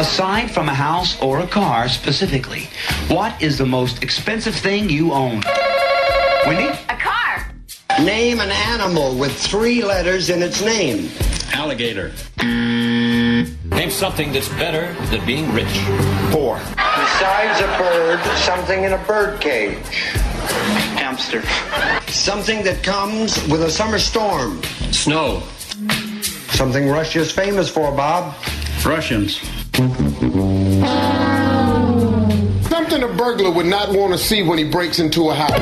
Aside from a house or a car specifically, what is the most expensive thing you own? Wendy? A car. Name an animal with three letters in its name. Alligator. Name something that's better than being rich. Four. Besides a bird, something in a bird cage. Hamster. Something that comes with a summer storm. Snow. Something Russia's famous for, Bob. Russians. Something a burglar would not want to see when he breaks into a house.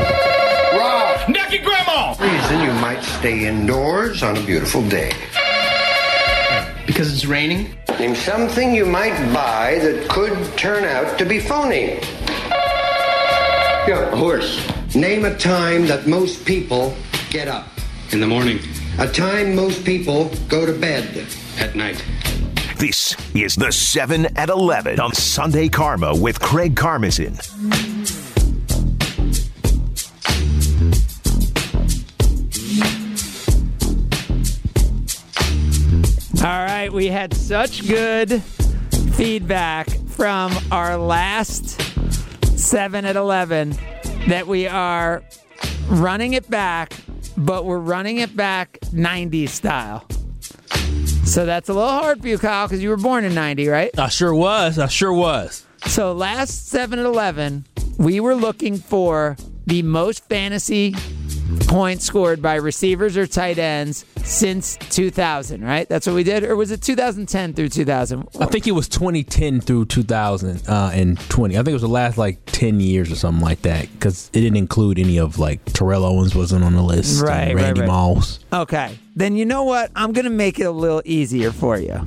Rob. Naked grandma! Reason you might stay indoors on a beautiful day. Because it's raining? Name something you might buy that could turn out to be phony. Yeah, A horse. Name a time that most people get up. In the morning. A time most people go to bed. At night. This is the 7 at 11 on Sunday Karma with Craig Karmazin. All right, we had such good feedback from our last 7 at 11 that we are running it back, but we're running it back 90s style. So that's a little hard for you, Kyle, because you were born in 90, right? I sure was. I sure was. So last 7 at 11, we were looking for the most fantasy points scored by receivers or tight ends since 2000, right? That's what we did? Or was it 2010 through 2000? I think it was 2010 through 2020. Uh, I think it was the last like 10 years or something like that because it didn't include any of like Terrell Owens wasn't on the list. Right, right, Randy right. Moss. Okay. Then you know what? I'm going to make it a little easier for you.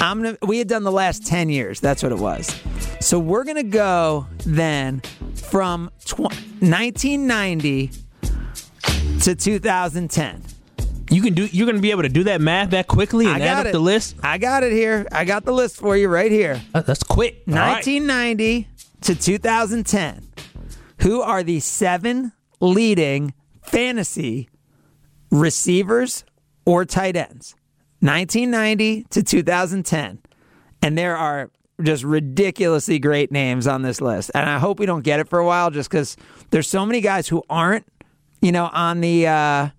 I'm gonna, we had done the last 10 years. That's what it was. So we're going to go then from tw- 1990 to 2010. You can do. You're going to be able to do that math that quickly and I add up it. the list. I got it here. I got the list for you right here. Uh, That's quick. All right. 1990 to 2010. Who are the seven leading fantasy receivers or tight ends? 1990 to 2010. And there are just ridiculously great names on this list. And I hope we don't get it for a while just because there's so many guys who aren't, you know, on the, uh,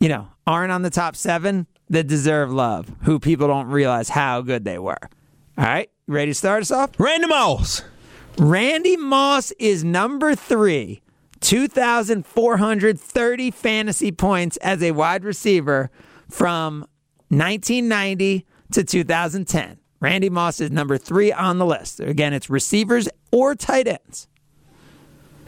you know, aren't on the top seven that deserve love, who people don't realize how good they were. All right, ready to start us off? Randy Moss. Randy Moss is number three, 2,430 fantasy points as a wide receiver from 1990 to 2010. Randy Moss is number three on the list. Again, it's receivers or tight ends.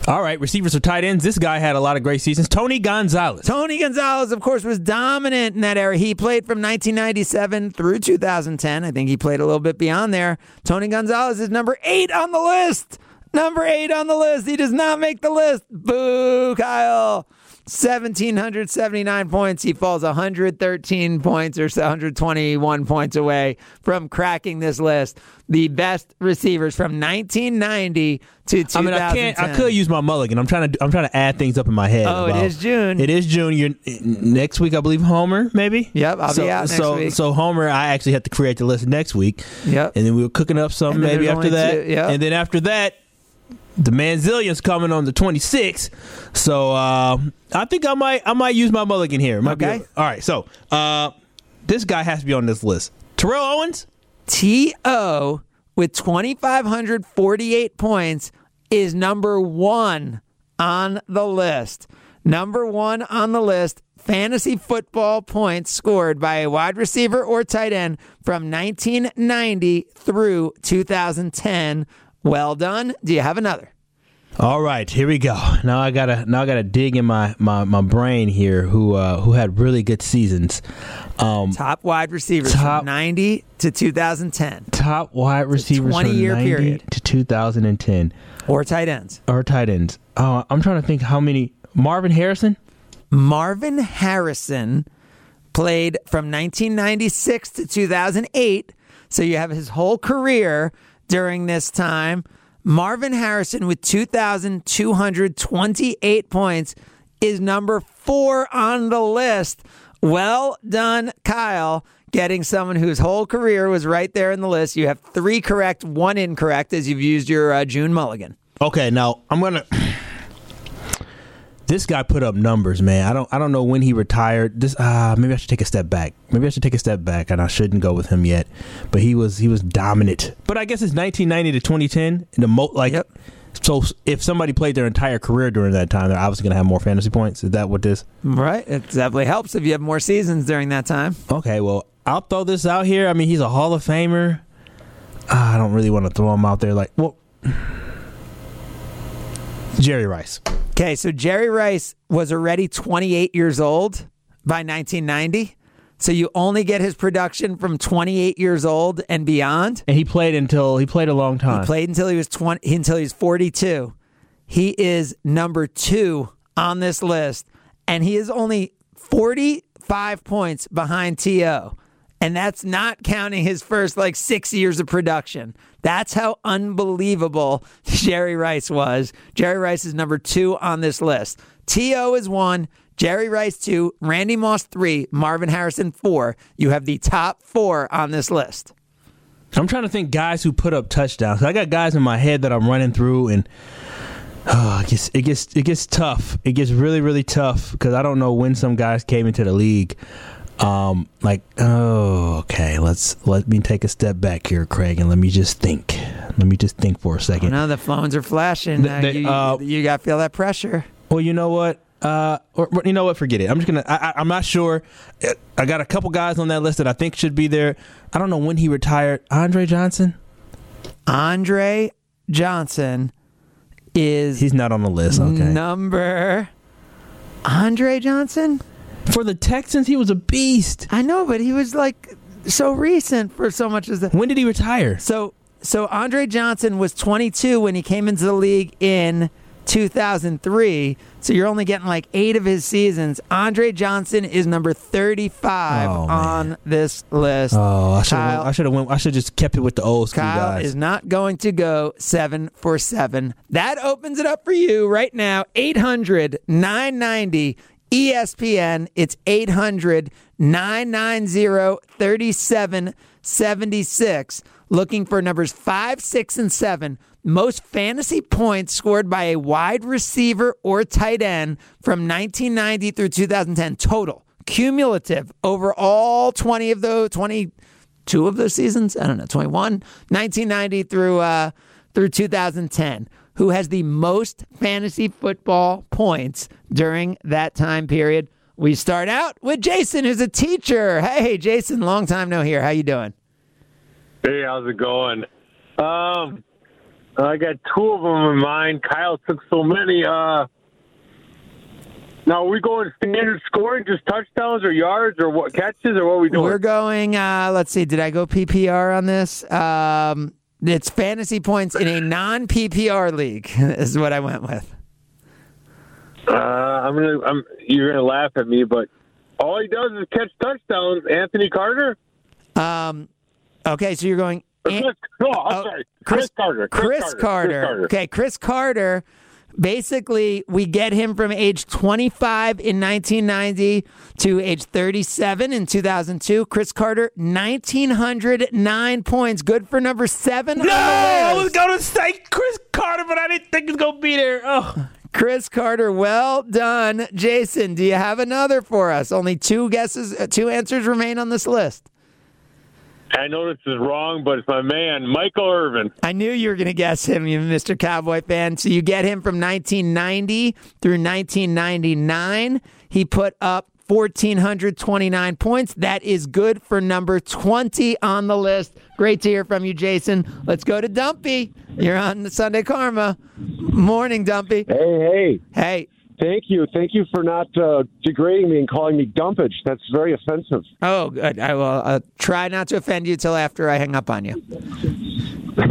All right, receivers or tight ends. This guy had a lot of great seasons. Tony Gonzalez. Tony Gonzalez, of course, was dominant in that era. He played from 1997 through 2010. I think he played a little bit beyond there. Tony Gonzalez is number eight on the list. Number eight on the list. He does not make the list. Boo, Kyle. 1,779 points. He falls 113 points or so, 121 points away from cracking this list. The best receivers from 1990 to 2010. I mean, I can't. I could use my mulligan. I'm trying to. I'm trying to add things up in my head. Oh, it about- is June. It is June. You're next week, I believe. Homer, maybe. Yep, I'll be so, out next so, week. So Homer, I actually have to create the list next week. Yep. And then we were cooking up something maybe after that. two, yep. And then after that, the Manzillion's coming on the 26th. So uh, I think I might. I might use my mulligan here. Might Okay. all right. So uh, this guy has to be on this list. Terrell Owens. T.O. with 2,548 points is number one on the list. Number one on the list. Fantasy football points scored by a wide receiver or tight end from 1990 through 2010. Well done. Do you have another? All right, here we go. Now I gotta now I gotta dig in my my, my brain here. Who uh, who had really good seasons? Um, Top wide receivers Top- from 90 to 2010 top wide receivers 20 from year 90 period. to 2010 or tight ends. or tight ends. Oh, I'm trying to think how many. Marvin Harrison. Marvin Harrison played from 1996 to 2008. So you have his whole career during this time. Marvin Harrison with 2,228 points is number four on the list. Well done, Kyle, getting someone whose whole career was right there in the list. You have three correct, one incorrect as you've used your uh, June Mulligan. Okay, now I'm gonna. This guy put up numbers, man. I don't. I don't know when he retired. This. Ah, maybe I should take a step back. Maybe I should take a step back, and I shouldn't go with him yet. But he was. He was dominant. But I guess it's 1990 to 2010. In the mo, like. Yep. So if somebody played their entire career during that time, they're obviously going to have more fantasy points. Is that what this? Right. It definitely helps if you have more seasons during that time. Okay, well, I'll throw this out here. I mean, he's a Hall of Famer. Ah, I don't really want to throw him out there. Like, well, Jerry Rice. Okay, so Jerry Rice was already 28 years old by 1990. So you only get his production from 28 years old and beyond. And he played until he played a long time. He played until he was 20 until he was 42. He is number 2 on this list and he is only 45 points behind TO. And that's not counting his first like 6 years of production. That's how unbelievable Jerry Rice was. Jerry Rice is number 2 on this list. TO is 1, Jerry Rice 2, Randy Moss 3, Marvin Harrison 4. You have the top 4 on this list. I'm trying to think guys who put up touchdowns. I got guys in my head that I'm running through, and oh, it gets it gets it gets tough. It gets really really tough because I don't know when some guys came into the league. Um, like oh, okay. Let's let me take a step back here, Craig, and let me just think. Let me just think for a second. Now the phones are flashing. The- Uh, the- you, uh, you got to feel that pressure. Well, you know what? Uh, or, or you know what? Forget it. I'm just gonna. I, I, I'm not sure. I got a couple guys on that list that I think should be there. I don't know when he retired. Andre Johnson. Andre Johnson is He's not on the list. Okay. number. Andre Johnson? For the Texans, he was a beast. I know, but he was like so recent for so much as that. When did he retire? So, so Andre Johnson was 22 when he came into the league in 2003. So you're only getting like eight of his seasons. Andre Johnson is number 35 Oh, on this list. Oh, I should. Kyle- I should have went. I should just kept it with the old school Kyle guys. is not going to go seven for seven. That opens it up for you right now. 800 990 ESPN. It's 800 990 3776. Looking for numbers five, six, and seven. Most fantasy points scored by a wide receiver or tight end from 1990 through 2010 total. Cumulative over all 20 of those, 20 two of those seasons. I don't know, 21, 1990 through uh, through 2010. Who has the most fantasy football points during that time period? We start out with Jason, who's a teacher. Hey, Jason, long time no here. How you doing? Hey, how's it going? Um, I got two of them in mind. Kyle took so many. Uh, now are we going standard scoring, just touchdowns or yards or what catches or what are we doing? We're going. Uh, let's see. Did I go PPR on this? Um, it's fantasy points in a non PPR league. is what I went with. Uh, I'm gonna. I'm. You're gonna laugh at me, but all he does is catch touchdowns. Anthony Carter. Um, okay, so you're going. Or Chris, no, I'm Oh, sorry. Chris- Chris, Carter. Cris Carter. Okay, Cris Carter. Basically, we get him from age 25 in 1990 to age 37 in 2002. Cris Carter, 1,909 points. Good for number seven. no, I was going to say Cris Carter, but I didn't think he was going to be there. Oh, Cris Carter, well done. Jason, do you have another for us? Only two guesses, uh, two answers remain on this list. I know this is wrong, but it's my man, Michael Irvin. I knew you were going to guess him, you Mr. Cowboy fan. So you get him from 1990 through 1999. He put up 1,429 points. That is good for number 20 on the list. Great to hear from you, Jason. Let's go to Dumpy. You're on the Sunday Karma. Morning, Dumpy. Hey, hey. Hey. Thank you. Thank you for not uh, degrading me and calling me dumpage. That's very offensive. Oh, good. I will uh, try not to offend you till after I hang up on you.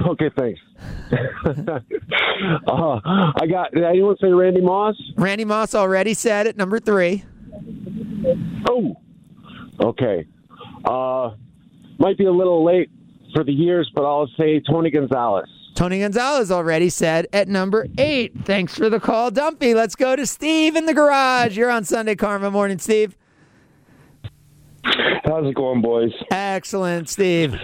okay, thanks. uh, I got. Did anyone say Randy Moss? Randy Moss already said at number three. Oh, okay. Uh, might be a little late for the years, but I'll say Tony Gonzalez. Tony Gonzalez already said at number eight. Thanks for the call, Dumpy. Let's go to Steve in the garage. You're on Sunday Karma Morning, Steve. How's it going, boys? Excellent, Steve.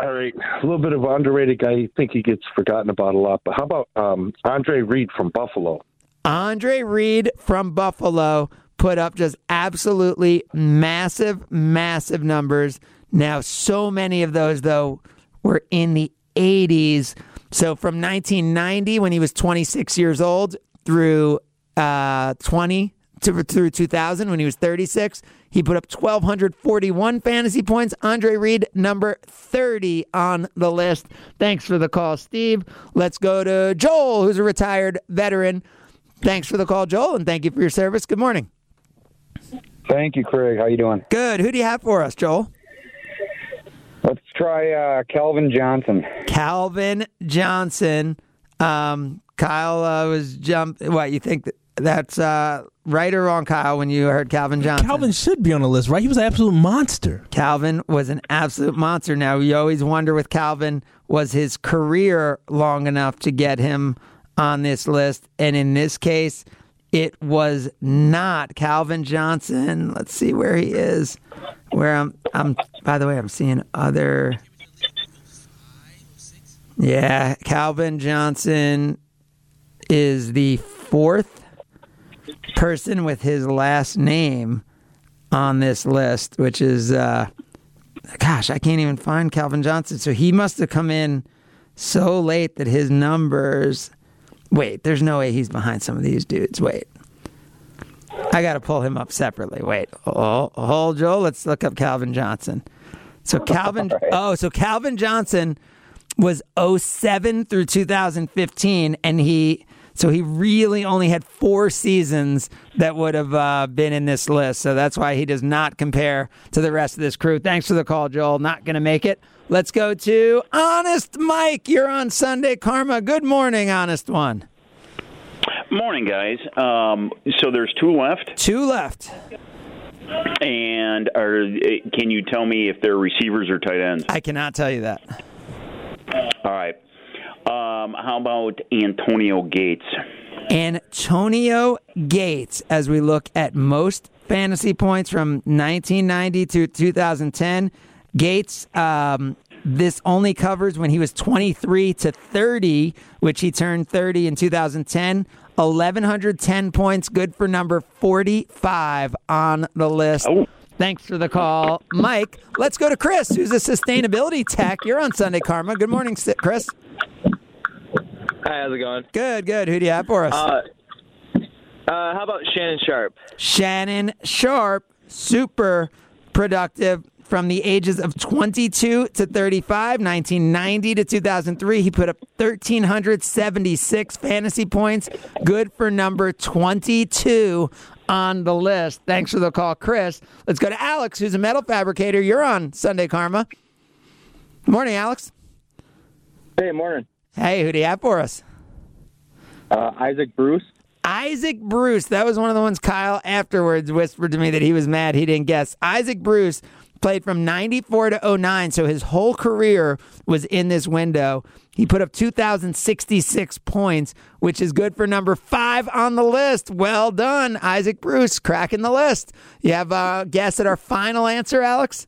All right, a little bit of underrated guy. I think he gets forgotten about a lot. But how about um, Andre Reed from Buffalo? Andre Reed from Buffalo put up just absolutely massive, massive numbers. Now, so many of those, though, were in the 80s. So from 1990, when he was 26 years old, through uh, 20 to, through 2000, when he was 36, he put up 1,241 fantasy points. Andre Reed, number 30 on the list. Thanks for the call, Steve. Let's go to Joel, who's a retired veteran. Thanks for the call, Joel, and thank you for your service. Good morning. Thank you, Craig. How you doing? Good. Who do you have for us, Joel? Let's try uh, Calvin Johnson. Calvin Johnson. Um, Kyle uh, was jump. What you think that's uh, right or wrong, Kyle? When you heard Calvin Johnson, Calvin should be on the list, right? He was an absolute monster. Calvin was an absolute monster. Now you always wonder with Calvin, was his career long enough to get him on this list? And in this case, it was not Calvin Johnson. Let's see where he is. Where I'm, I'm. By the way, I'm seeing other. Yeah, Calvin Johnson is the fourth person with his last name on this list, which is, uh, gosh, I can't even find Calvin Johnson. So he must have come in so late that his numbers. Wait, there's no way he's behind some of these dudes. Wait. I got to pull him up separately. Wait, oh, hold, hold, Joe. Let's look up Calvin Johnson. So Calvin, right. oh, so Calvin Johnson was 07 through 2015, and he, so he really only had four seasons that would have uh, been in this list. So that's why he does not compare to the rest of this crew. Thanks for the call, Joel. Not going to make it. Let's go to Honest Mike. You're on Sunday Karma. Good morning, Honest One. Morning, guys. Um, so there's two left. Two left. And are can you tell me if they're receivers or tight ends? I cannot tell you that. All right. Um, how about Antonio Gates? Antonio Gates, as we look at most fantasy points from 1990 to 2010, Gates um, this only covers when he was 23 to 30, which he turned 30 in 2010. 1,110 points, good for number 45 on the list. Oh. Thanks for the call, Mike. Let's go to Chris, who's a sustainability tech. You're on Sunday Karma. Good morning, Chris. Hi, how's it going? Good, good. Who do you have for us? Uh, uh, how about Shannon Sharpe? Shannon Sharpe, super productive from the ages of 22 to 35, 1990 to 2003. He put up 1,376 fantasy points, good for number 22 on the list. Thanks for the call, Chris. Let's go to Alex, who's a metal fabricator. You're on Sunday Karma. Morning, Alex. Hey, morning. Hey, who do you have for us? Uh, Isaac Bruce. Isaac Bruce. That was one of the ones Kyle afterwards whispered to me that he was mad he didn't guess. Isaac Bruce played from 94 to 09, so his whole career was in this window. He put up 2,066 points, which is good for number five on the list. Well done, Isaac Bruce, cracking the list. You have a guess at our final answer, Alex?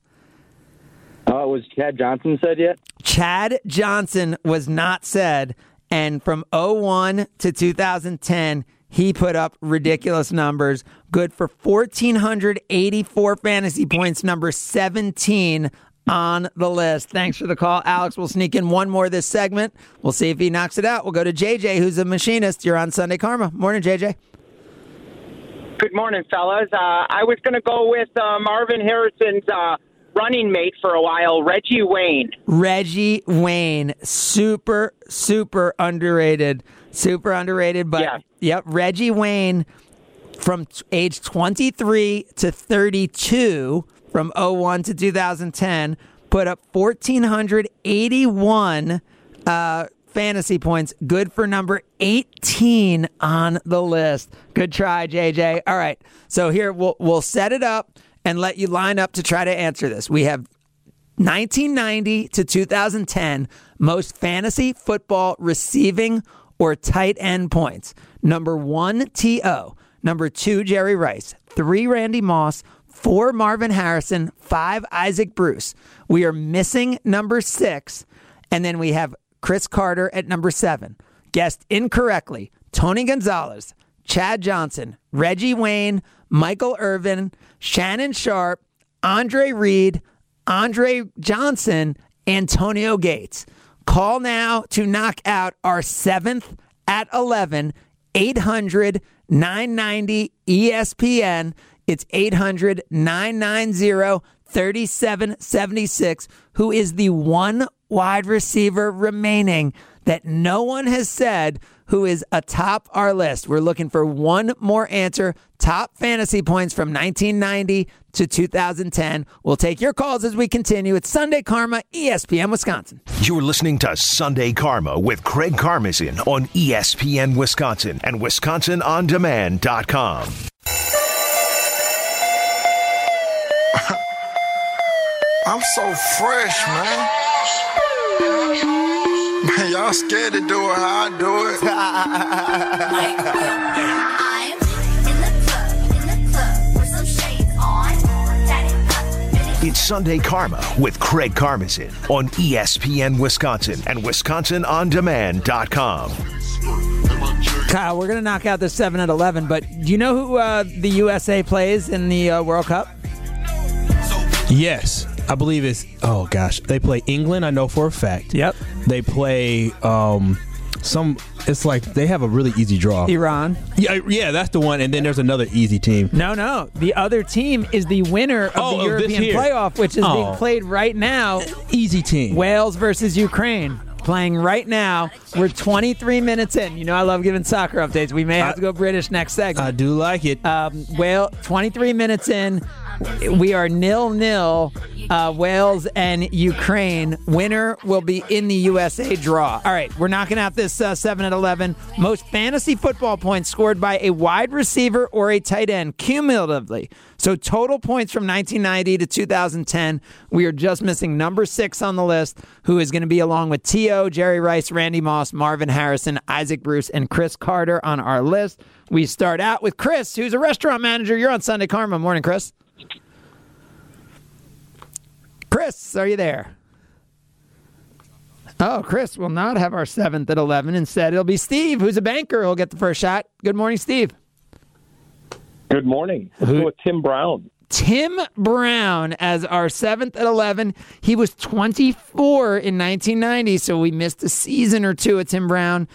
Uh, was Chad Johnson said yet? Chad Johnson was not said. And from 01 to 2010, he put up ridiculous numbers. Good for 1,484 fantasy points, number 17 on the list. Thanks for the call, Alex. We'll sneak in one more this segment. We'll see if he knocks it out. We'll go to JJ, who's a machinist. You're on Sunday Karma. Morning, JJ. Good morning, fellas. Uh, I was going to go with uh, Marvin Harrison's uh, running mate for a while, Reggie Wayne. Reggie Wayne, super, super underrated. Super underrated, but yeah. yep, Reggie Wayne from t- age 23 to 32 from 01 to 2010 put up 1481 uh, fantasy points good for number 18 on the list good try jj all right so here we'll we'll set it up and let you line up to try to answer this we have 1990 to 2010 most fantasy football receiving or tight end points. Number one, T.O. Number two, Jerry Rice. Three, Randy Moss. four Marvin Harrison, five Isaac Bruce. We are missing number six, and then we have Cris Carter at number seven. Guessed incorrectly Tony Gonzalez, Chad Johnson, Reggie Wayne, Michael Irvin, Shannon Sharpe, Andre Reed, Andre Johnson, Antonio Gates. Call now to knock out our seventh at 11, 800 990 ESPN. It's 800 990 3776. Who is the one wide receiver remaining that no one has said who is atop our list? We're looking for one more answer. Top fantasy points from 1990 to 2010. We'll take your calls as we continue. It's Sunday Karma, ESPN Wisconsin. You're listening to Sunday Karma with Craig Karmazin on ESPN Wisconsin and WisconsinOnDemand.com. I'm so fresh, man. Man, y'all scared to do it how I do it. It's Sunday Karma with Craig Karmazin on ESPN Wisconsin and WisconsinOnDemand.com. Kyle, we're going to knock out the 7 at 11, but do you know who uh, the USA plays in the uh, World Cup? Yes, I believe it's. Oh gosh, they play England. I know for a fact. Yep. They play um some. It's like they have a really easy draw. Iran. Yeah, yeah, that's the one. And then there's another easy team. No, no. The other team is the winner of Oh, the of this European here. playoff, which is being Oh. played right now. Easy team. Wales versus Ukraine. Playing right now. We're 23 minutes in. You know, I love giving soccer updates. We may have to go British next segment. I do like it. Um, well, 23 minutes in. We are nil nil. Uh, Wales and Ukraine. Winner will be in the USA draw. All right, we're knocking out this uh, 7 at 11. Most fantasy football points scored by a wide receiver or a tight end cumulatively. So total points from 1990 to 2010. We are just missing number six on the list, who is going to be along with T.O., Jerry Rice, Randy Moss, Marvin Harrison, Isaac Bruce, and Cris Carter on our list. We start out with Chris, who's a restaurant manager. You're on Sunday Karma. Morning, Chris. Chris, are you there? Oh, Chris will not have our seventh at 11. Instead, it'll be Steve, who's a banker, who'll get the first shot. Good morning, Steve. Good morning. Let's go with Tim Brown. Tim Brown as our seventh at 11. He was 24 in 1990, so we missed a season or two at Tim Brown.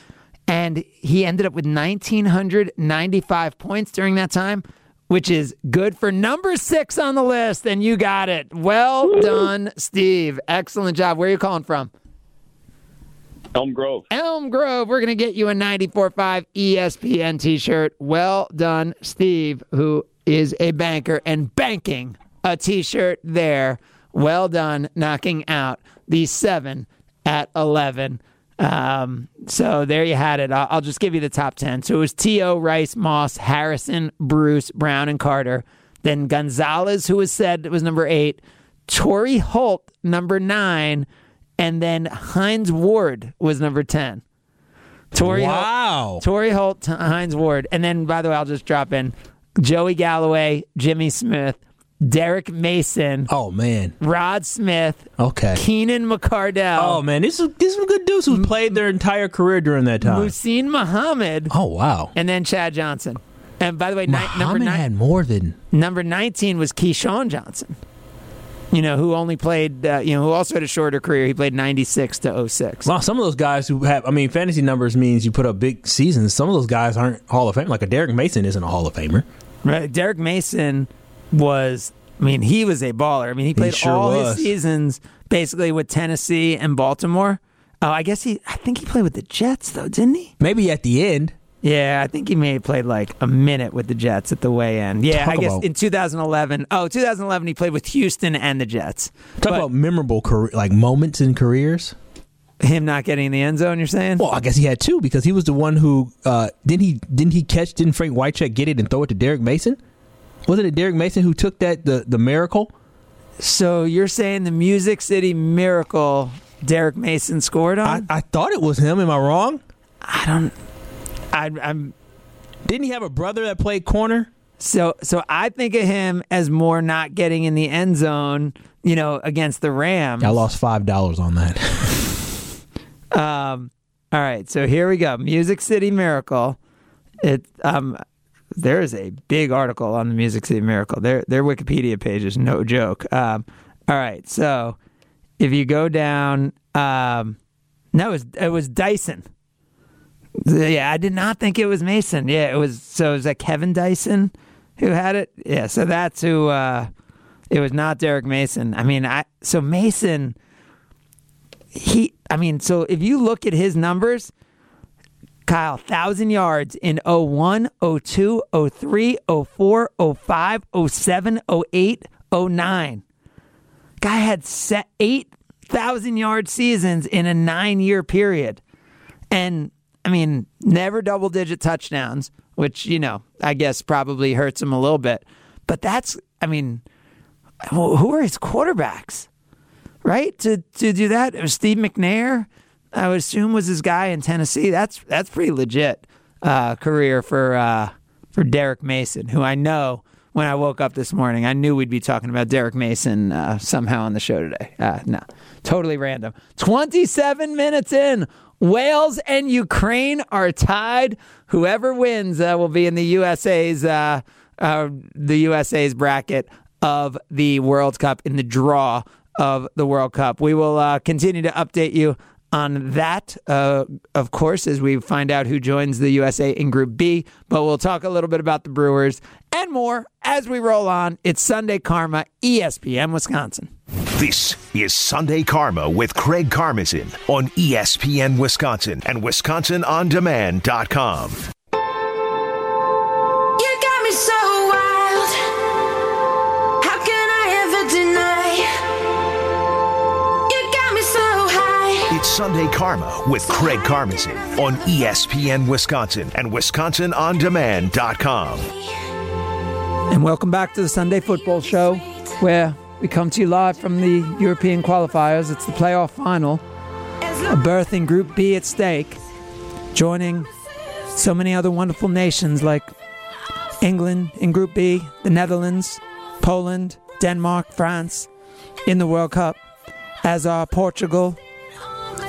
And he ended up with 1,995 points during that time, which is good for number six on the list. And you got it. Well done, Steve. Excellent job. Where are you calling from? Elm Grove. Elm Grove. We're going to get you a 94.5 ESPN t shirt. Well done, Steve, who is a banker and banking a t shirt there. Well done, knocking out the seven at 11. Um, so there you had it. I'll, I'll just give you the top 10. So it was T.O., Rice, Moss, Harrison, Bruce, Brown, and Carter. Then Gonzalez, who was said was number eight. Torry Holt, number nine. And then Hines Ward was number 10. Torry Wow. Holt, Torry Holt, Hines Ward. And then, by the way, I'll just drop in Joey Galloway, Jimmy Smith, Derrick Mason. Oh man. Rod Smith. Okay. Keenan McCardell. Oh man, these are these are good dudes who played their entire career during that time. Muhsin Muhammad. Oh wow. And then Chad Johnson. And by the way, ni- number Muhammad nine, had more than number 19 was Keyshawn Johnson. You know, who only played, uh, you know, who also had a shorter career. He played 96 to 06. Wow, some of those guys who have, I mean, fantasy numbers means you put up big seasons. Some of those guys aren't Hall of Fame. Like a Derrick Mason isn't a Hall of Famer. Right. Derrick Mason was, I mean, he was a baller. I mean, he played sure all was. his seasons basically with Tennessee and Baltimore. Oh, I guess he, I think he played with the Jets, though, didn't he? Maybe at the end. Yeah, I think he may have played like a minute with the Jets at the way end. Yeah, Talk I guess in 2011. Oh, 2011, he played with Houston and the Jets. Talk about memorable career, like moments in careers. Him not getting in the end zone, you're saying? Well, I guess he had two because he was the one who uh, didn't he didn't he catch didn't Frank Wycheck get it and throw it to Derrick Mason? Wasn't it Derrick Mason who took that the the miracle? So you're saying the Music City Miracle Derrick Mason scored on? I, I thought it was him. Am I wrong? I don't. I, I'm. Didn't he have a brother that played corner? So so I think of him as more not getting in the end zone, you know, against the Rams. I lost five dollars on that. Um, all right, so here we go. Music City Miracle. It um, there is a big article on the Music City Miracle. Their their Wikipedia page is no joke. Um, all right, so if you go down, um, no, it was it was Dyson. Yeah, I did not think it was Mason. Yeah, it was. So it was that Kevin Dyson who had it? Yeah, so that's who. Uh, it was not Derrick Mason. I mean, I so Mason. He, I mean, so if you look at his numbers, Kyle, thousand yards in 01, 02, 03, 04, 05, 07, 08, 09. Guy had set eight thousand yard seasons in a nine year period, and I mean, never double digit touchdowns, which, you know, I guess probably hurts him a little bit. But that's, I mean, who are his quarterbacks, right? To to do that, it was Steve McNair. I would assume was his guy in Tennessee. That's that's pretty legit uh, career for uh, for Derrick Mason, who I know when I woke up this morning, I knew we'd be talking about Derrick Mason uh, somehow on the show today. Uh, no, totally random. Twenty seven minutes in. Wales and Ukraine are tied. Whoever wins uh, will be in the USA's uh, the USA's bracket of the World Cup in the draw of the World Cup. We will continue to update you on that, uh, of course, as we find out who joins the USA in Group B. But we'll talk a little bit about the Brewers and more as we roll on. It's Sunday Karma, ESPN Wisconsin. This is Sunday Karma with Craig Karmazin on ESPN Wisconsin and WisconsinOnDemand.com. Sunday Karma with Craig Karmazin on ESPN Wisconsin and WisconsinOnDemand.com. And welcome back to the Sunday Football Show, where we come to you live from the European qualifiers. It's the playoff final. A berth in Group B at stake, joining so many other wonderful nations like England in Group B, the Netherlands, Poland, Denmark, France in the World Cup, as are Portugal,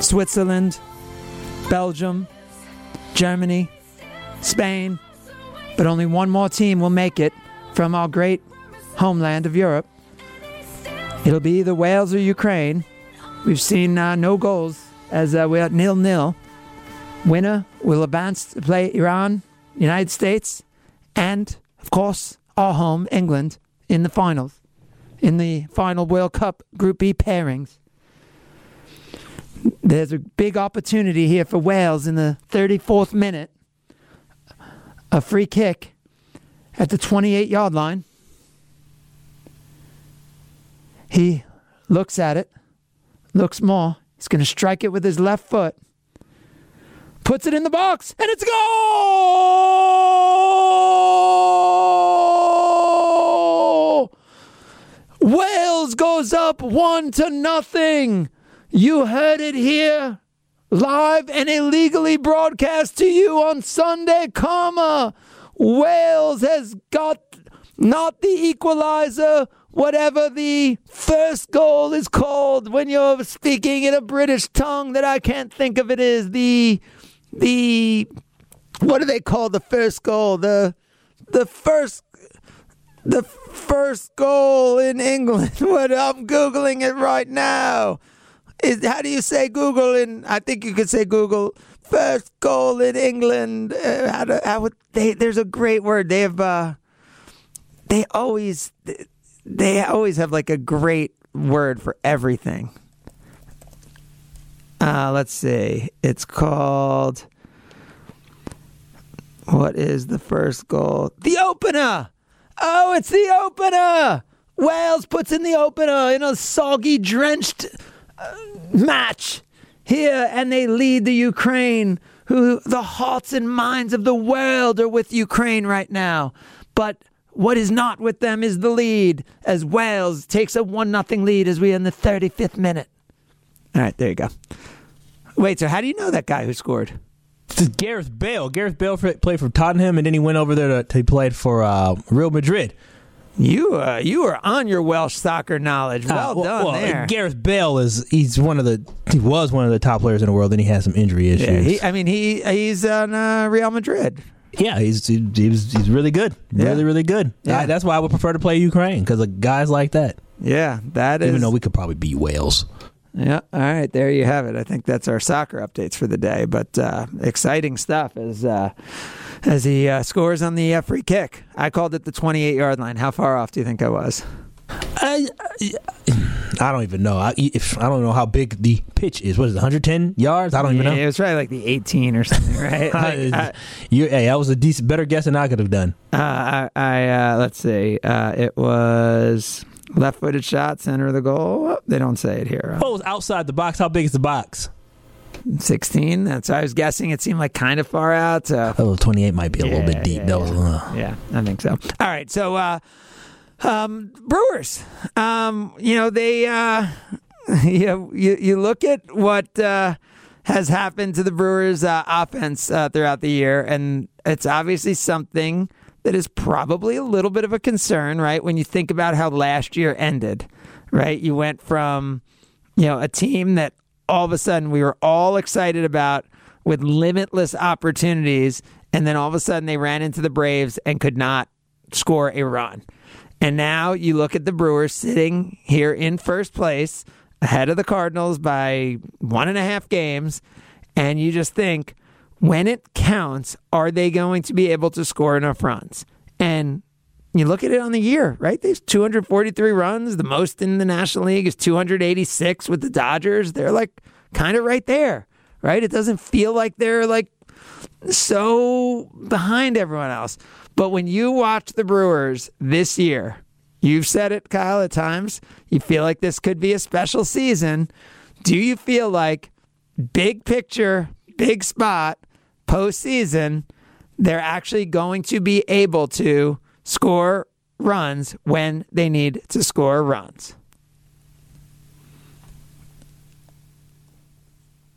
Switzerland, Belgium, Germany, Spain. But only one more team will make it from our great homeland of Europe. It'll be either Wales or Ukraine. We've seen uh, no goals as uh, we're at nil nil. Winner will advance to play Iran, United States, and of course our home England in the finals, in the final World Cup Group B pairings. There's a big opportunity here for Wales in the 34th minute. A free kick at the 28 yard line. He looks at it, looks more. He's going to strike it with his left foot. Puts it in the box, and it's a goal! Wales goes up one to nothing. You heard it here, live and illegally broadcast to you on Sunday Karma. Wales has got not the equalizer, whatever the first goal is called when you're speaking in a British tongue that I can't think of it is the the what do they call the first goal? The the first the first goal in England. What I'm googling it right now. Is how do you say Google in? I think you could say Google first goal in England. Uh, how do, how would they? There's a great word. They have. Uh, they always. They always have like a great word for everything. Uh, let's see. It's called. What is the first goal? The opener. Oh, it's the opener. Wales puts in the opener in a soggy, drenched match here, and they lead the Ukraine, who the hearts and minds of the world are with Ukraine right now. But what is not with them is the lead, as Wales takes a 1 0 lead as we are in the 35th minute. All right, there you go. Wait, so how do you know that guy who scored? It's Gareth Bale. Gareth Bale played for Tottenham, and then he went over there to, he played for uh, Real Madrid. You uh, you are on your Welsh soccer knowledge. Well Uh, done well, there. Gareth Bale is he's one of the he was one of the top players in the world, and he has some injury issues. Yeah, he, I mean, he he's on uh, Real Madrid. Yeah, he's he, he's he's really good, really really good. Yeah. I- that's why I would prefer to play Ukraine because of guys like that. Yeah, that Even though we could probably beat Wales. Yeah. All right. There you have it. I think that's our soccer updates for the day. But uh, exciting stuff is. uh, as he uh, scores on the uh, free kick. I called it the 28 yard line. How far off do you think I was? I, I don't even know. I, if I don't know how big the pitch is. What is it? 110 yards? I don't even know. It was probably like the 18 or something, right? Like, I, you, hey, that was a decent, better guess than I could have done. uh, I, I uh, let's see. Uh, it was left footed shot, center of the goal. Oh, they don't say it here. Oh, it was outside the box. How big is the box? 16. That's I was guessing. It seemed like kind of far out. Uh, Oh, 28 might be a little bit deep. that was. Uh, Yeah, I think so. All right, so uh, um, Brewers, um, you know they, uh, you, you you look at what uh, has happened to the Brewers' uh, offense uh, throughout the year, and it's obviously something that is probably a little bit of a concern, right? When you think about how last year ended, right? You went from you know a team that all of a sudden we were all excited about with limitless opportunities and then all of a sudden they ran into the Braves and could not score a run. And now you look at the Brewers sitting here in first place ahead of the Cardinals by one and a half games and you just think when it counts are they going to be able to score enough runs? And you look at it on the year, right? They've 243 runs. The most in the National League is 286 with the Dodgers. They're like kind of right there, right? It doesn't feel like they're like so behind everyone else. But when you watch the Brewers this year, you've said it, Kyle, at times, you feel like this could be a special season. Do you feel like big picture, big spot, postseason, they're actually going to be able to score runs when they need to score runs.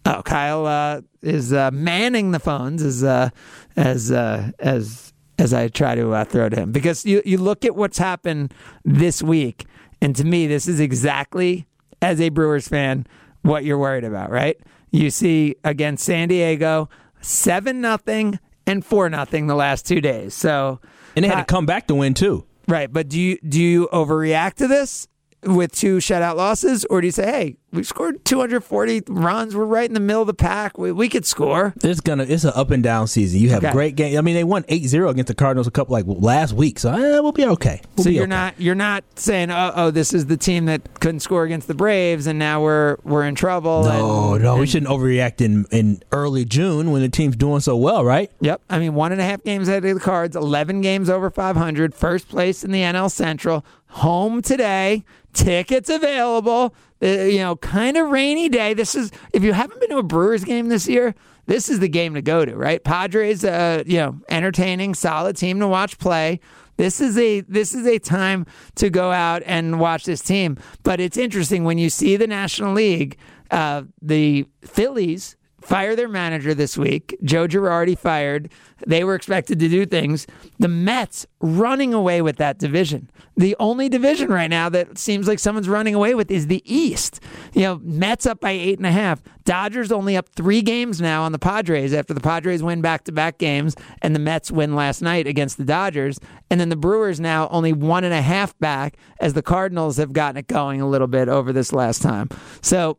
Oh, Kyle uh, is uh, manning the phones as uh, as uh, as as I try to uh, throw to him because you you look at what's happened this week, and to me, this is exactly as a Brewers fan what you're worried about, right? You see against San Diego, seven nothing and four nothing the last two days. So and they had to come back to win too. Right, but do you do you overreact to this with two shutout losses, or do you say, "Hey, we scored 240 runs. We're right in the middle of the pack. We, we could score." It's gonna. It's an up and down season. You have Okay. great game. I mean, they won 8-0 against the Cardinals a couple like last week, so eh, we'll be okay. We'll so be you're okay. not you're not saying, "Oh, oh, this is the team that couldn't score against the Braves, and now we're we're in trouble." No, and- no, we shouldn't overreact in in early June when the team's doing so well, right? Yep. I mean, one and a half games ahead of the Cards, 11 games over 500, first place in the NL Central, home today, tickets available. Uh, you know, kind of rainy day. This is, if you haven't been to a Brewers game this year, this is the game to go to, right? Padres, uh, you know, entertaining, solid team to watch play. This is a this is a time to go out and watch this team. But it's interesting when you see the National League, uh, the Phillies fire their manager this week. Joe Girardi fired. They were expected to do things. The Mets running away with that division. The only division right now that seems like someone's running away with is the East. You know, Mets up by eight and a half. Dodgers only up three games now on the Padres after the Padres win back to back games and the Mets win last night against the Dodgers. And then the Brewers now only one and a half back as the Cardinals have gotten it going a little bit over this last time. So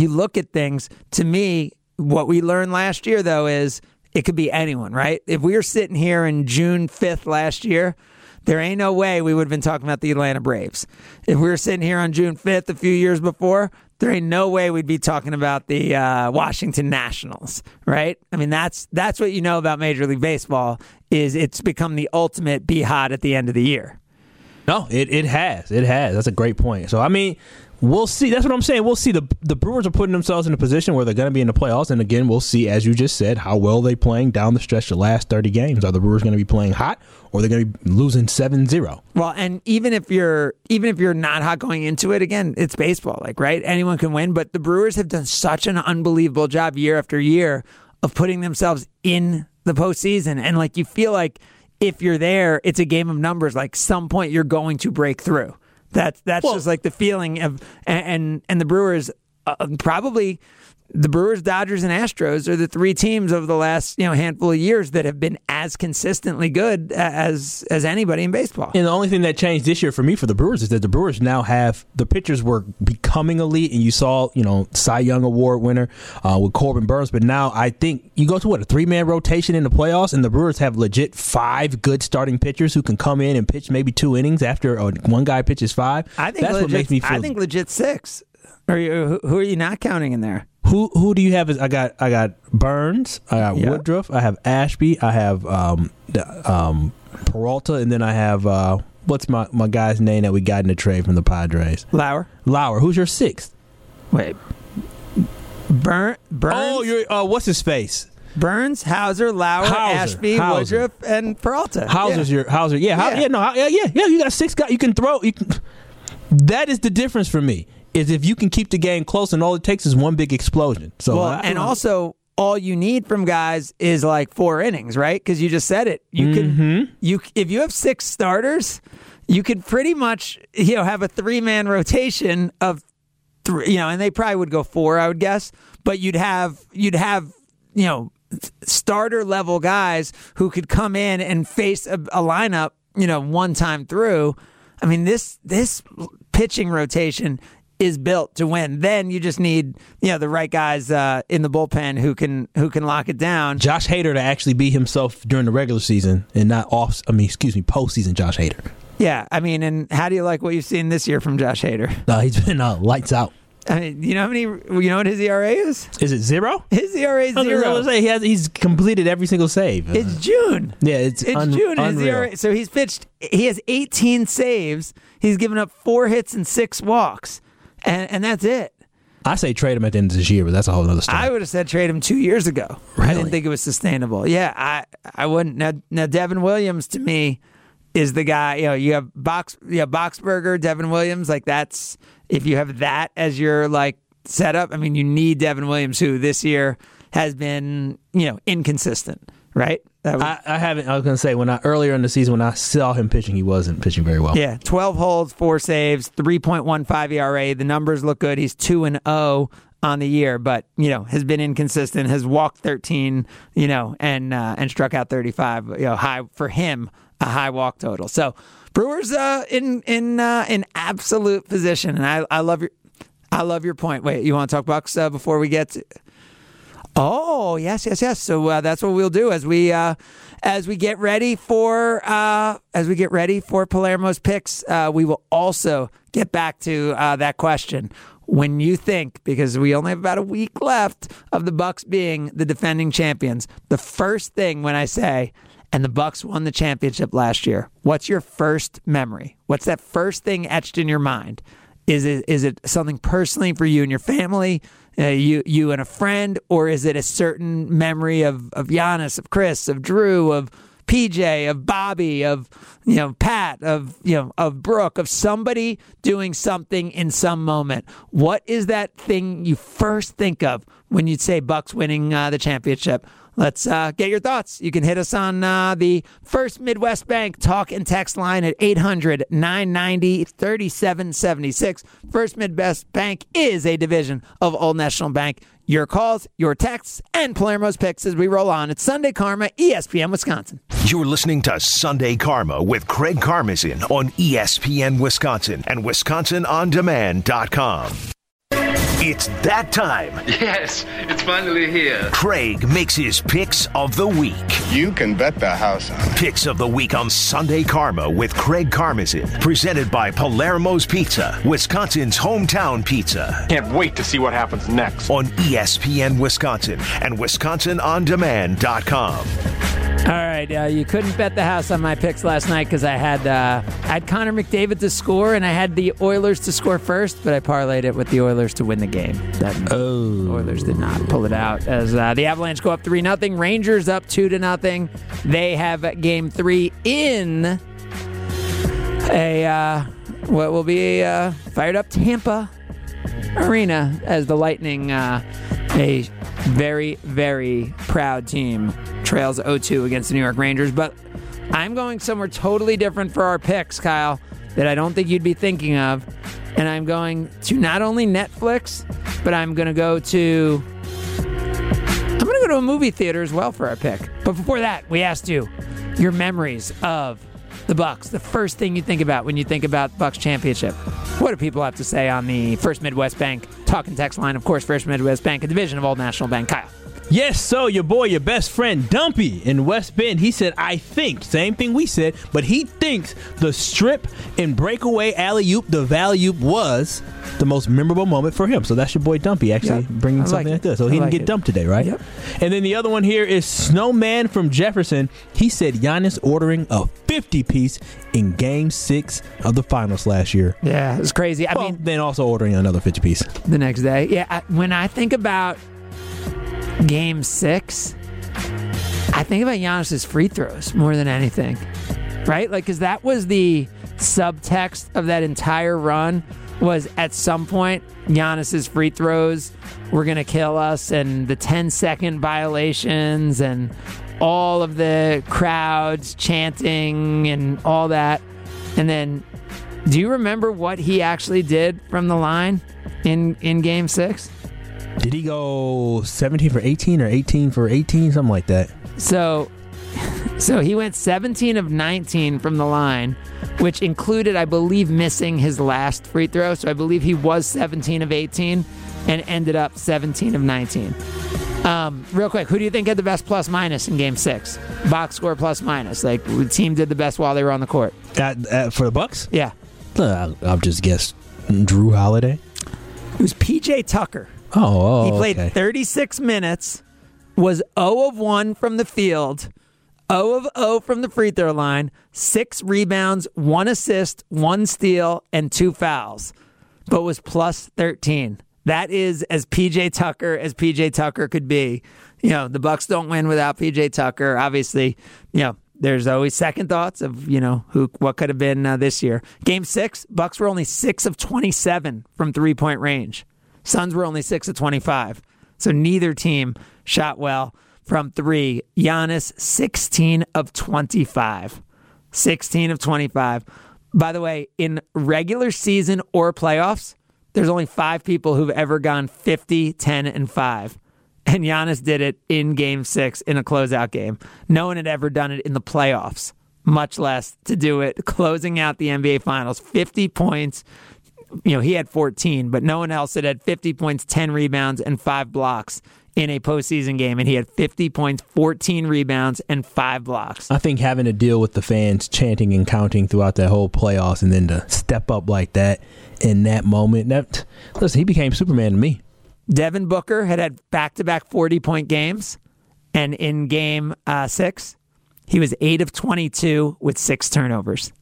you look at things to me what we learned last year though is it could be anyone right if we were sitting here in june 5th last year there ain't no way we would have been talking about the atlanta braves if we were sitting here on june 5th a few years before there ain't no way we'd be talking about the uh, washington nationals right i mean that's that's what you know about major league baseball is it's become the ultimate be hot at the end of the year No, it, it has. It has. That's a great point. So I mean, we'll see. That's what I'm saying. We'll see. The the Brewers are putting themselves in a position where they're going to be in the playoffs, and again, we'll see. As you just said, how well they're playing down the stretch. The last 30 games, are the Brewers going to be playing hot, or they're going to be losing 7-0? Well, and even if you're even if you're not hot going into it, again, it's baseball, like right? Anyone can win, but the Brewers have done such an unbelievable job year after year of putting themselves in the postseason. And like you feel like if you're there, it's a game of numbers. Like some point you're going to break through. That's that's just like the feeling of and and, and the Brewers uh, probably the Brewers, Dodgers, and Astros are the three teams over the last you know handful of years that have been as consistently good as as anybody in baseball. And the only thing that changed this year for me for the Brewers is that the Brewers now have the pitchers were becoming elite, and you saw you know Cy Young Award winner uh, with Corbin Burnes, but now I think you go to what a three man rotation in the playoffs, and the Brewers have legit five good starting pitchers who can come in and pitch maybe two innings after uh, one guy pitches five. I think that's legit, what makes me feel. I think legit six. Are you, who, who are you not counting in there? Who who do you have? As I got I got Burnes, I got Yeah. Woodruff, I have Ashby, I have um, um, Peralta, and then I have uh, what's my, my guy's name that we got in the trade from the Padres? Lauer. Lauer. Who's your sixth? Wait, Burn, Burnes. Oh, you're uh, what's his face? Burnes, Houser, Lauer, Houser, Ashby, Houser. Woodruff, and Peralta. Houser's Yeah. your Houser. Yeah, Yeah. yeah, no, yeah, yeah, yeah. You got six guys. You can throw. You can. That is the difference for me. Is if you can keep the game close, and all it takes is one big explosion. So, well, I- and also all you need from guys is like four innings, right? Because you just said it. You can mm-hmm. you if you have six starters, you could pretty much you know have a three man rotation of three. You know, and they probably would go four, I would guess. But you'd have you'd have you know starter level guys who could come in and face a, a lineup. You know, one time through. I mean this this pitching rotation is built to win. Then you just need you know the right guys uh, in the bullpen who can who can lock it down. Josh Hader to actually be himself during the regular season and not off. I mean, excuse me, postseason. Josh Hader. Yeah, I mean, and how do you like what you've seen this year from Josh Hader? No, he's been uh, lights out. I mean, you know how many? You know what his ERA is? Is it zero? His ERA is I was zero. say he has. He's completed every single save. It's June. yeah, it's It's un- June. His. ERA, so he's pitched. He has 18 saves. He's given up four hits and six walks, and and that's it. I say trade him at the end of this year, but that's a whole other story. I would have said trade him two years ago. I didn't think it was sustainable. Yeah, I I wouldn't. Now, now Devin Williams to me is the guy. You know, you have Box, you have Boxberger, Devin Williams. Like that's if you have that as your like setup. I mean, you need Devin Williams, who this year has been you know inconsistent. Right? Was- I, I haven't. I was gonna say when I earlier in the season when I saw him pitching, he wasn't pitching very well. Yeah, 12 holds, four saves, 3.15 ERA. E The numbers look good. He's 2 and 0 on the year, but, you know, has been inconsistent, has walked 13, you know, and uh, and struck out 35, you know, high for him, a high walk total. So, Brewers uh in in uh, in absolute position and I I love your I love your point. Wait, you want to talk Bucks uh, before we get to Oh yes, yes, yes. So uh, that's what we'll do as we uh, as we get ready for uh, as we get ready for Palermo's picks. Uh, we will also get back to uh, that question when you think because we only have about a week left of the Bucks being the defending champions. The first thing when I say and the Bucks won the championship last year. What's your first memory? What's that first thing etched in your mind? Is it is it something personally for you and your family, uh, you you and a friend, or is it a certain memory of of Giannis, of Chris, of Jrue, of PJ, of Bobby, of you know Pat, of you know of Brooke, of somebody doing something in some moment? What is that thing you first think of when you say Bucks winning uh, the championship? Let's uh, get your thoughts. You can hit us on uh, the First Midwest Bank talk and text line at 800 990 3776. First Midwest Bank is a division of Old National Bank. Your calls, your texts, and Palermo's picks as we roll on. It's Sunday Karma, ESPN Wisconsin. You're listening to Sunday Karma with Craig Karmazin on ESPN Wisconsin and WisconsinOnDemand.com. It's that time. Yes, it's finally here. Craig makes his picks of the week. You can bet the house on it. Picks of the week on Sunday Karma with Craig Karmazin, presented by Palermo's Pizza, Wisconsin's hometown pizza. Can't wait to see what happens next. On ESPN Wisconsin and WisconsinOnDemand.com. All right, uh, you couldn't bet the house on my picks last night because I had uh, I had Connor McDavid to score and I had the Oilers to score first, but I parlayed it with the Oilers to win the game. That Oilers did not pull it out as uh, the Avalanche go up three nothing. Rangers up two to nothing. They have game three in a uh, what will be a uh, fired up Tampa arena as the Lightning uh, a very, very proud team trails 0-2 against the New York Rangers. But I'm going somewhere totally different for our picks, Kyle, that I don't think you'd be thinking of. And I'm going to not only Netflix, but I'm going to go to I'm going to go to a movie theater as well for our pick. But before that, we asked you your memories of the Bucks. The first thing you think about when you think about Bucks championship. What do people have to say on the First Midwest Bank talking text line? Of course, First Midwest Bank, a division of Old National Bank. Kyle. Yes, so your boy, your best friend Dumpy in West Bend, he said, I think, same thing we said, but he thinks the strip and breakaway alley oop, the valley oop was the most memorable moment for him. So that's your boy Dumpy actually Yep. bringing I something it. like this. So I he didn't like get it. dumped today, right? Yep. And then the other one here is Snowman from Jefferson. He said Giannis ordering a 50 piece in game six of the finals last year. Yeah, it's crazy. I Well, mean, then also ordering another 50 piece. the next day. Yeah, I, when I think about game six, I think about Giannis's free throws more than anything, right? Like, because that was the subtext of that entire run was at some point Giannis's free throws were going to kill us and the 10 second violations and all of the crowds chanting and all that. And then do you remember what he actually did from the line in in game 6? Did he go 17 for 18 or 18 for 18, something like that? So, so he went 17 of 19 from the line, which included, I believe, missing his last free throw. So I believe he was 17 of 18 and ended up 17 of 19. Um, real quick, who do you think had the best plus minus in Game Six? Box score plus minus. Like the team did the best while they were on the court. At, at, for the Bucks? Yeah, Uh, I'll just guess Jrue Holiday. it was PJ Tucker. Oh, oh he played okay. 36 minutes, was 0 of 1 from the field, 0 of 0 from the free throw line, six rebounds, one assist, one steal, and two fouls, but was plus 13. That is as PJ Tucker as PJ Tucker could be. You know, the Bucks don't win without PJ Tucker. Obviously, you know, there's always second thoughts of, you know, who what could have been uh, this year. Game 6, Bucks were only 6 of 27 from three-point range. Suns were only 6 of 25. So neither team shot well from 3. Giannis 16 of 25. 16 of 25. By the way, in regular season or playoffs, there's only five people who've ever gone 50, 10, and 5. And Giannis did it in game six in a closeout game. No one had ever done it in the playoffs, much less to do it closing out the NBA Finals. 50 points. You know, he had 14, but no one else had had 50 points, 10 rebounds, and five blocks in a postseason game. And he had 50 points, 14 rebounds, and five blocks. I think having to deal with the fans chanting and counting throughout that whole playoffs and then to step up like that in that moment, that listen, he became Superman to me. Devin Booker had had back to back 40 point games. And in game uh, six, he was 8 of 22 with six turnovers.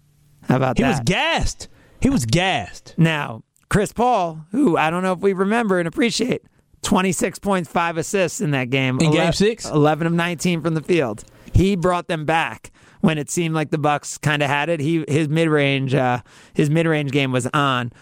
How about He that? He was gassed. He was gassed. Now, Chris Paul, who I don't know if we remember and appreciate, 26 points, five assists in that game. In game 11 six? 11 of 19 from the field. He brought them back when it seemed like the Bucks kind of had it. He his mid-range uh, his mid-range game was on.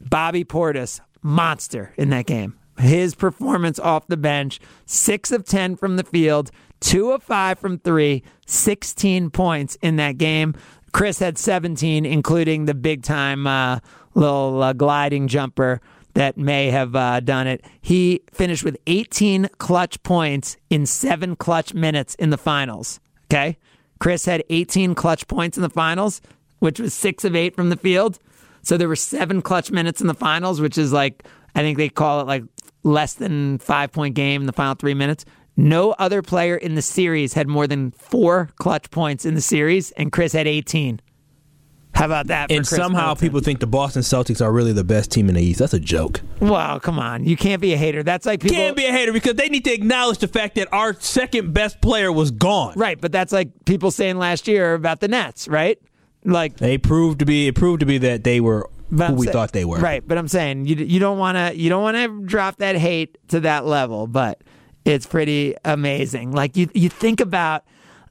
Bobby Portis, monster in that game. His performance off the bench, 6 of 10 from the field, 2 of 5 from 3, 16 points in that game. Chris had 17, including the big time uh, little uh, gliding jumper that may have uh, done it. He finished with 18 clutch points in seven clutch minutes in the finals. Okay. Chris had 18 clutch points in the finals, which was six of eight from the field. So there were seven clutch minutes in the finals, which is like, I think they call it like less than five point game in the final three minutes. No other player in the series had more than four clutch points in the series, and Chris had 18. How about that? For And Chris somehow Middleton? people think the Boston Celtics are really the best team in the East. That's a joke. Wow, come on. You can't be a hater. That's like people. Can't be a hater because they need to acknowledge the fact that our second best player was gone. Right, but that's like people saying last year about the Nets, right? Like They proved to be it proved to be that they were who I'm we thought they were. Right, but I'm saying you you don't want to you don't want to drop that hate to that level, but it's pretty amazing. Like you you think about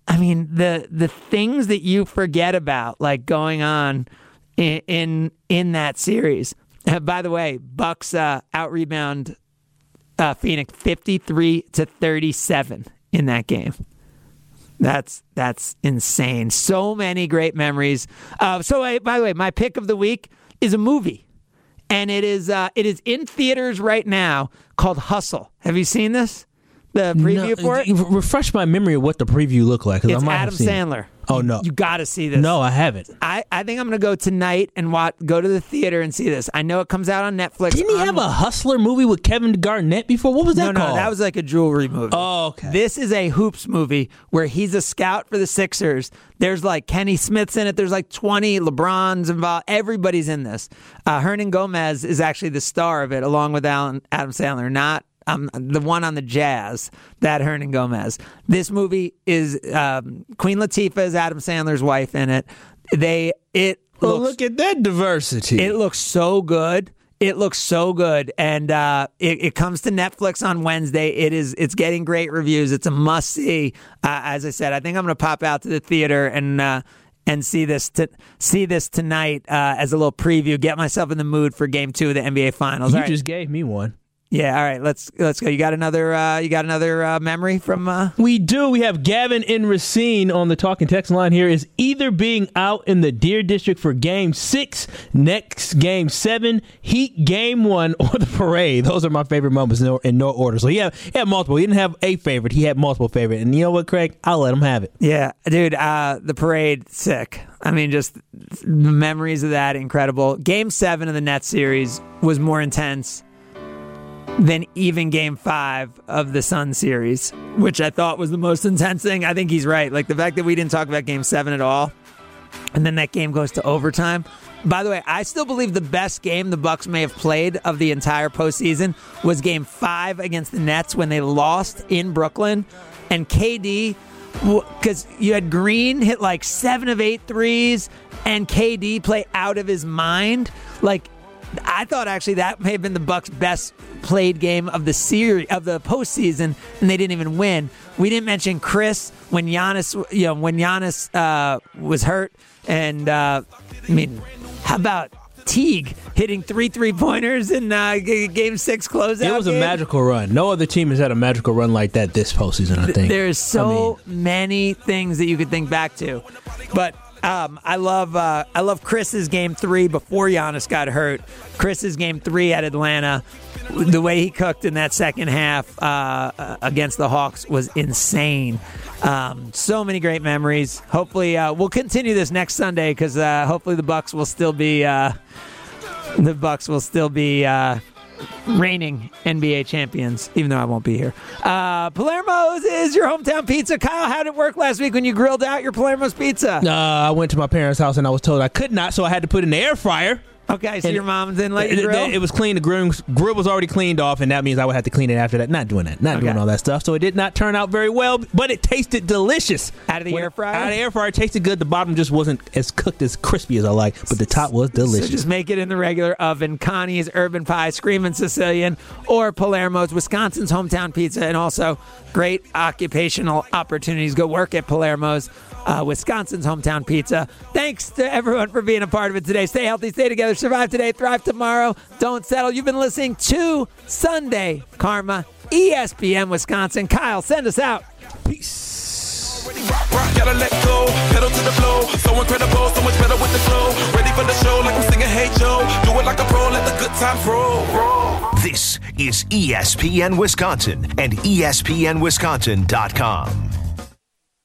I mean the the things that you forget about like going on in in, in that series. Uh, by the way, Bucks uh, out rebound uh, Phoenix 53 to 37 in that game. That's that's insane. So many great memories. Uh, so, uh, by the way, my pick of the week is a movie, and it is uh, it is in theaters right now called Hustle. Have you seen this? The preview No, for it. Refresh my memory of what the preview looked like. It's might Adam seen it. Sandler. Oh no, You got to see this. no, I haven't. I, I think I'm going to go tonight and watch, go to the theater and see this. I know it comes out on Netflix. Didn't he on- have a hustler movie with Kevin Garnett before? What was that no, called? no, that was like a jewelry movie. Oh, okay. This is a hoops movie where he's a scout for the Sixers. There's like Kenny Smith's in it. There's like 20 LeBrons involved. Everybody's in this. Uh, Hernangómez is actually the star of it, along with Alan, Adam Sandler. Not um, the one on the Jazz, that Hernangómez. This movie is um, Queen Latifah is Adam Sandler's wife in it. They it Well, looks look at that diversity. it looks so good. It looks so good, and uh, it, it comes to Netflix on Wednesday. It is it's getting great reviews. It's a must see. Uh, as I said, I think I'm going to pop out to the theater and uh, and see this to, see this tonight uh, as a little preview. Get myself in the mood for Game Two of the NBA Finals. you right. just gave me one. Yeah, all right. Let's let's go. You got another uh, you got another uh, memory from uh, We do. We have Gavin in Racine on the talking text line here. Is either being out in the Deer District for game six, next game seven, Heat game one, or the parade. Those are my favorite moments in no, in no order. So he had, he had multiple. He didn't have a favorite. He had multiple favorite. And you know what, Craig? I'll let him have it. Yeah, dude, uh, the parade, sick. I mean, just the memories of that, incredible. Game seven of the Nets series was more intense than even game five of the Sun series, which I thought was the most intense thing. I think he's right. Like the fact that we didn't talk about game seven at all, and then that game goes to overtime. By the way, I still believe the best game the Bucks may have played of the entire postseason was game five against the Nets when they lost in Brooklyn. And KD, because you had Green hit like seven of eight threes, and KD play out of his mind. Like, I thought actually that may have been the Bucks' best played game of the series of the postseason, and they didn't even win. We didn't mention Chris when Giannis, you know, when Giannis uh, was hurt, and uh, I mean, how about Teague hitting three three pointers in uh, Game Six closeout? It was a game? magical run. No other team has had a magical run like that this postseason, I think. There's so many things that you could think back to, but um, I love uh, I love Chris's game three before Giannis got hurt. Chris's game three at Atlanta, the way he cooked in that second half uh, uh, against the Hawks was insane. Um, so many great memories. Hopefully, uh, we'll continue this next Sunday because uh, hopefully the Bucks will still be uh, the Bucks will still be. Reigning NBA champions, even though I won't be here. Uh, Palermo's is your hometown pizza. Kyle, how did it work last week when you grilled out your Palermo's pizza? Uh, I went to my parents' house and I was told I could not, so I had to put it in the air fryer. Okay, so And your mom didn't let you it, grill? it was clean. The grill, grill was already cleaned off, and that means I would have to clean it after that. Not doing that. Not doing all that stuff. So it did not turn out very well, but it tasted delicious. Out of the air fryer? Out of the air fryer, it tasted good. The bottom just wasn't as cooked as crispy as I like, but the top was delicious. So just make it in the regular oven. Connie's Urban Pie, Screaming Sicilian, or Palermo's, Wisconsin's hometown pizza, and also great occupational opportunities. Go work at Palermo's, uh, Wisconsin's hometown pizza. Thanks to everyone for being a part of it today. Stay healthy, stay together, survive today, thrive tomorrow. Don't settle. You've been listening to Sunday Karma, ESPN Wisconsin. Kyle, send us out. Gotta let go, pedal to the flow. So incredible, so much better with the flow. Ready for the show, like I'm singing Hey Joe. Do it like a pro, let the good times roll. This is ESPN Wisconsin and ESPNWisconsin.com.